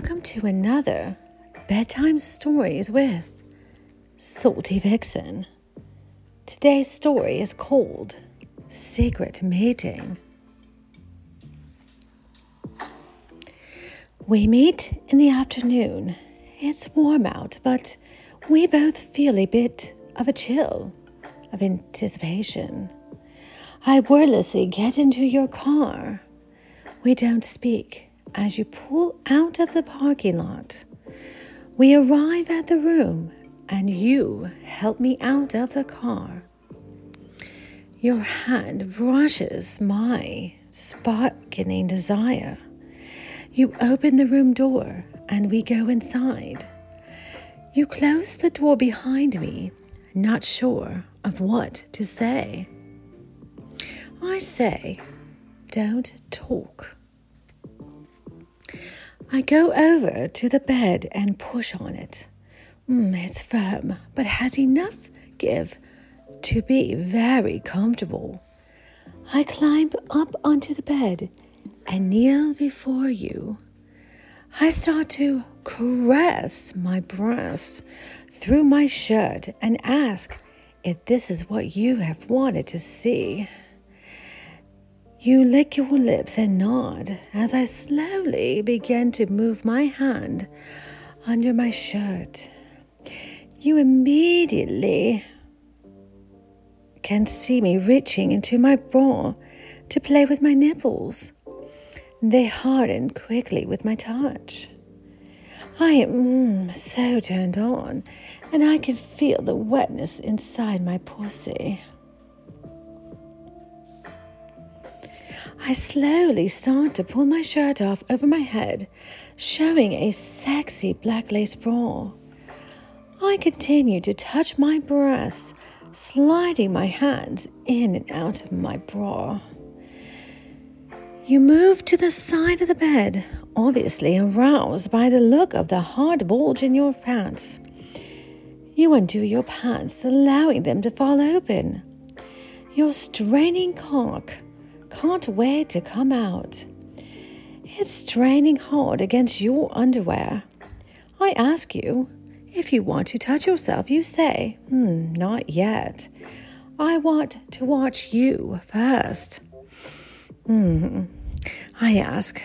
Welcome to another Bedtime Stories with Salty Vixen. Today's story is called Secret Meeting. We meet in the afternoon. It's warm out, but we both feel a bit of a chill of anticipation. I wordlessly get into your car. We don't speak as you pull out of the parking lot. We arrive at the room and you help me out of the car. Your hand brushes my sparkling desire. You open the room door and we go inside. You close the door behind me, not sure of what to say. I say, don't talk. I go over to the bed and push on it. Mm, it's firm, but has enough give to be very comfortable. I climb up onto the bed and kneel before you. I start to caress my breast through my shirt and ask if this is what you have wanted to see. You lick your lips and nod as I slowly begin to move my hand under my shirt. You immediately can see me reaching into my bra to play with my nipples. They harden quickly with my touch. I am mm, so turned on, and I can feel the wetness inside my pussy. I slowly start to pull my shirt off over my head, showing a sexy black lace bra. I continue to touch my breast, sliding my hands in and out of my bra. You move to the side of the bed, obviously aroused by the look of the hard bulge in your pants. You undo your pants, allowing them to fall open. Your straining cock can't wait to come out. It's straining hard against your underwear. I ask you, if you want to touch yourself, you say, hmm, not yet. I want to watch you first. Hmm. I ask,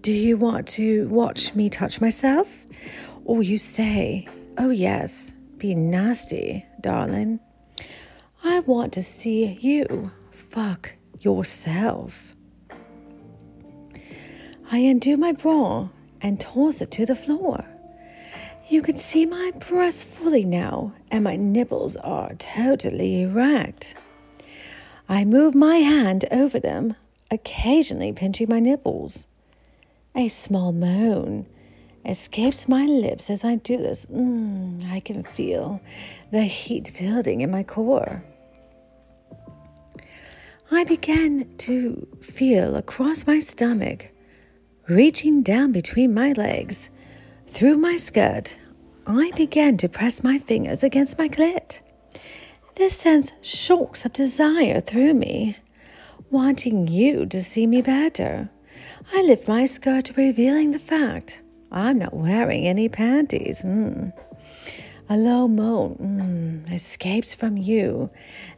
do you want to watch me touch myself? Or you say, oh yes, be nasty, darling. I want to see you fuck yourself. I undo my bra and toss it to the floor. You can see my breasts fully now, and my nipples are totally erect. I move my hand over them, occasionally pinching my nipples. A small moan escapes my lips as I do this. Mm, I can feel the heat building in my core. I began to feel across my stomach, reaching down between my legs. Through my skirt, I began to press my fingers against my clit. This sends shocks of desire through me, wanting you to see me better. I lift my skirt, revealing the fact I'm not wearing any panties. Mm. A low moan mm, escapes from you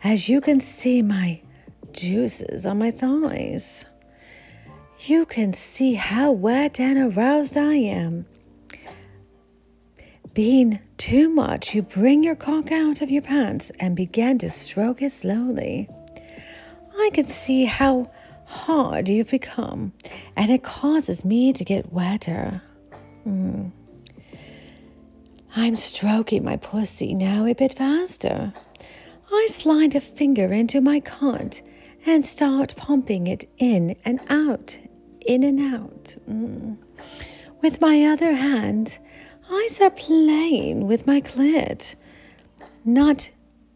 as you can see my juices on my thighs. You can see how wet and aroused I am. Being too much, you bring your cock out of your pants and begin to stroke it slowly. I can see how hard you've become, and it causes me to get wetter. Mm. I'm stroking my pussy now a bit faster. I slide a finger into my cunt and start pumping it in and out, in and out. Mm. With my other hand, I start playing with my clit. Not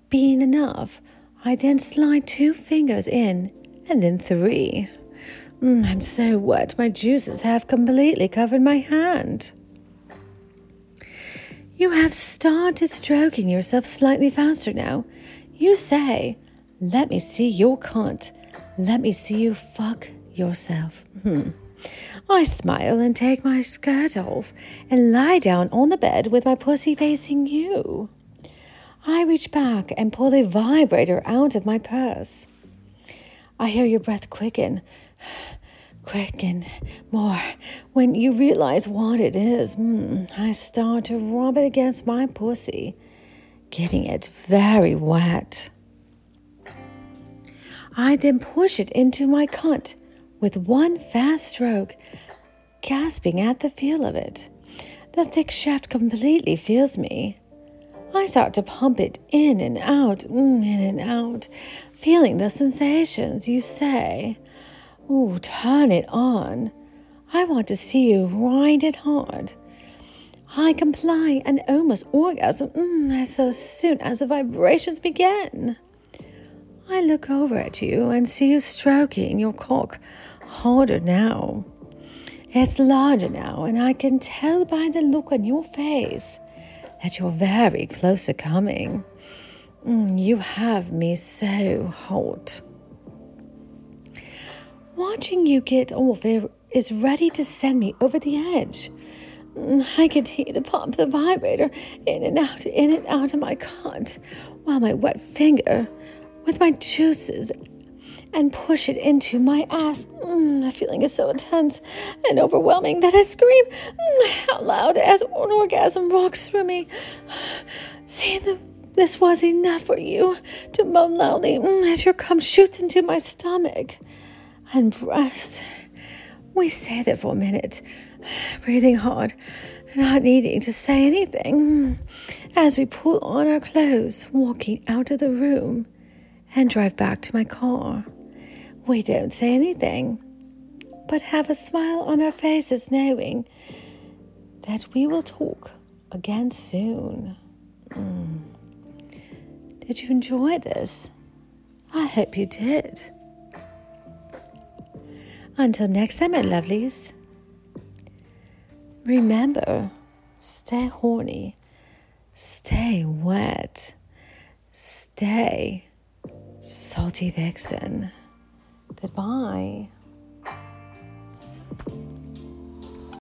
being enough, I then slide two fingers in and then three. Mm, I'm so wet, my juices have completely covered my hand. You have started stroking yourself slightly faster now. You say, let me see your cunt. Let me see you fuck yourself. Hmm. I smile and take my skirt off and lie down on the bed with my pussy facing you. I reach back and pull a vibrator out of my purse. I hear your breath quicken, quicken more. When you realize what it is, mm, I start to rub it against my pussy, getting it very wet. I then push it into my cunt with one fast stroke, gasping at the feel of it. The thick shaft completely fills me. I start to pump it in and out, mm, in and out, feeling the sensations. You say, Ooh, turn it on. I want to see you ride it hard. I comply and almost orgasm mm, as so soon as the vibrations begin. I look over at you and see you stroking your cock harder now. It's larger now, and I can tell by the look on your face that you're very close to coming. Mm, you have me so hot. Watching you get off is ready to send me over the edge. I I hear the pump the vibrator in and out, in and out of my cunt, while my wet finger with my juices and push it into my ass. Mm, the feeling is so intense and overwhelming that I scream mm, out loud as an orgasm rocks through me. Seeing the, this was enough for you to moan loudly mm, as your cum shoots into my stomach and breast. We stay there for a minute, breathing hard, not needing to say anything, as we pull on our clothes, walking out of the room and drive back to my car. We don't say anything, but have a smile on our faces, knowing that we will talk again soon. Mm. Did you enjoy this? I hope you did. Until next time, my lovelies, remember stay horny, stay wet, stay Salty Vixen. Goodbye.